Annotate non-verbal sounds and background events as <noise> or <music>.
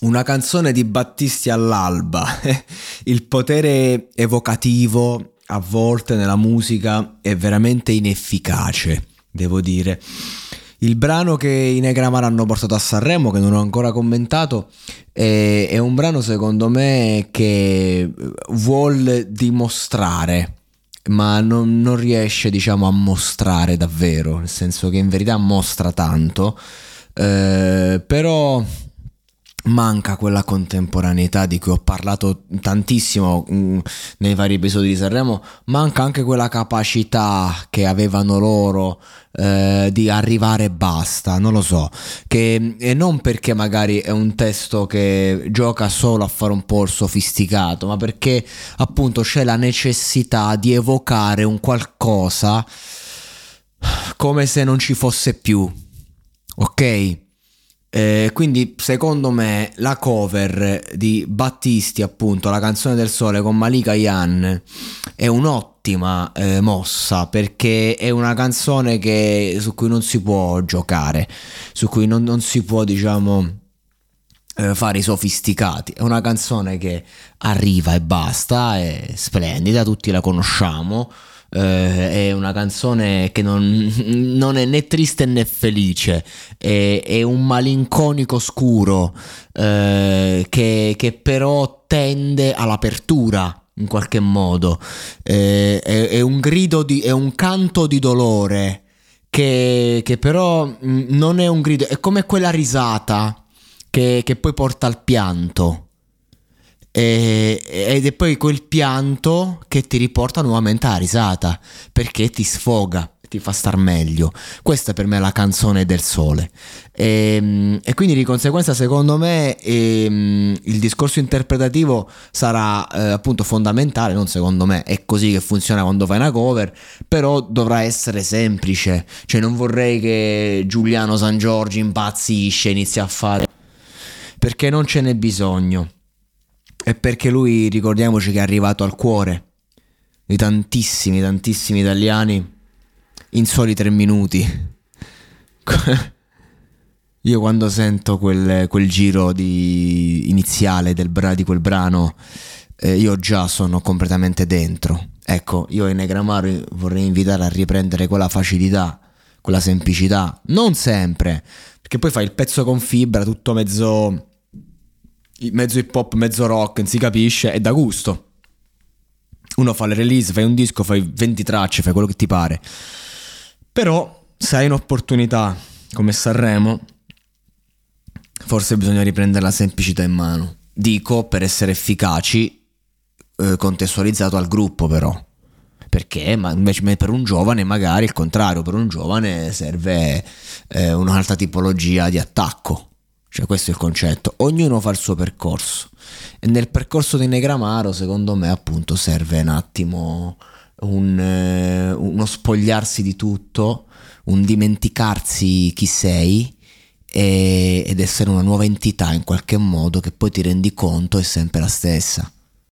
Una canzone di Battisti all'alba. <laughs> Il potere evocativo a volte nella musica è veramente inefficace, devo dire. Il brano che i Negramar hanno portato a Sanremo, che non ho ancora commentato, è, è un brano secondo me che vuol dimostrare, ma non, non riesce diciamo a mostrare davvero, nel senso che in verità mostra tanto, eh, però manca quella contemporaneità di cui ho parlato tantissimo mh, nei vari episodi di Sanremo, manca anche quella capacità che avevano loro eh, di arrivare e basta, non lo so, che e non perché magari è un testo che gioca solo a fare un po' sofisticato, ma perché appunto c'è la necessità di evocare un qualcosa come se non ci fosse più. Ok? Eh, quindi secondo me la cover di Battisti appunto la canzone del sole con Malika Yan è un'ottima eh, mossa perché è una canzone che, su cui non si può giocare su cui non, non si può diciamo eh, fare i sofisticati. È una canzone che arriva e basta è splendida tutti la conosciamo eh, è una canzone che non, <laughs> non, è né triste né felice, è, è un malinconico scuro eh, che, che, però tende all'apertura in qualche modo, eh, è, è, un grido di, è un canto di dolore che, che però mm, non è un grido, è come quella risata che, che poi porta al pianto e, ed è poi quel pianto che ti riporta nuovamente alla risata perché ti sfoga ti fa star meglio. Questa per me è la canzone del sole. E, ehm, e quindi di conseguenza, secondo me, e, il discorso interpretativo sarà eh, appunto fondamentale. Non secondo me, è così che funziona quando fai una cover. Però dovrà essere semplice. Cioè, non vorrei che Giuliano San Giorgi impazzisce e inizi a fare. Perché non ce n'è bisogno è perché lui, ricordiamoci che è arrivato al cuore di tantissimi, tantissimi italiani in soli tre minuti. <laughs> Io quando sento quel, quel giro di, iniziale del bra, di quel brano, eh, io già sono completamente dentro. Ecco, io in Negramaro vorrei invitare a riprendere quella facilità, quella semplicità. Non sempre, perché poi fai il pezzo con fibra, tutto mezzo mezzo hip hop, mezzo rock, non si capisce, è da gusto. Uno fa le release, fai un disco, fai 20 tracce, fai quello che ti pare. Però se hai un'opportunità come Sanremo, forse bisogna riprendere la semplicità in mano. Dico per essere efficaci, eh, contestualizzato al gruppo però. Perché ma invece per un giovane magari il contrario, per un giovane serve eh, un'altra tipologia di attacco cioè questo è il concetto, ognuno fa il suo percorso e nel percorso di Negramaro secondo me appunto serve un attimo un, eh, uno spogliarsi di tutto, un dimenticarsi chi sei e, ed essere una nuova entità in qualche modo che poi ti rendi conto è sempre la stessa.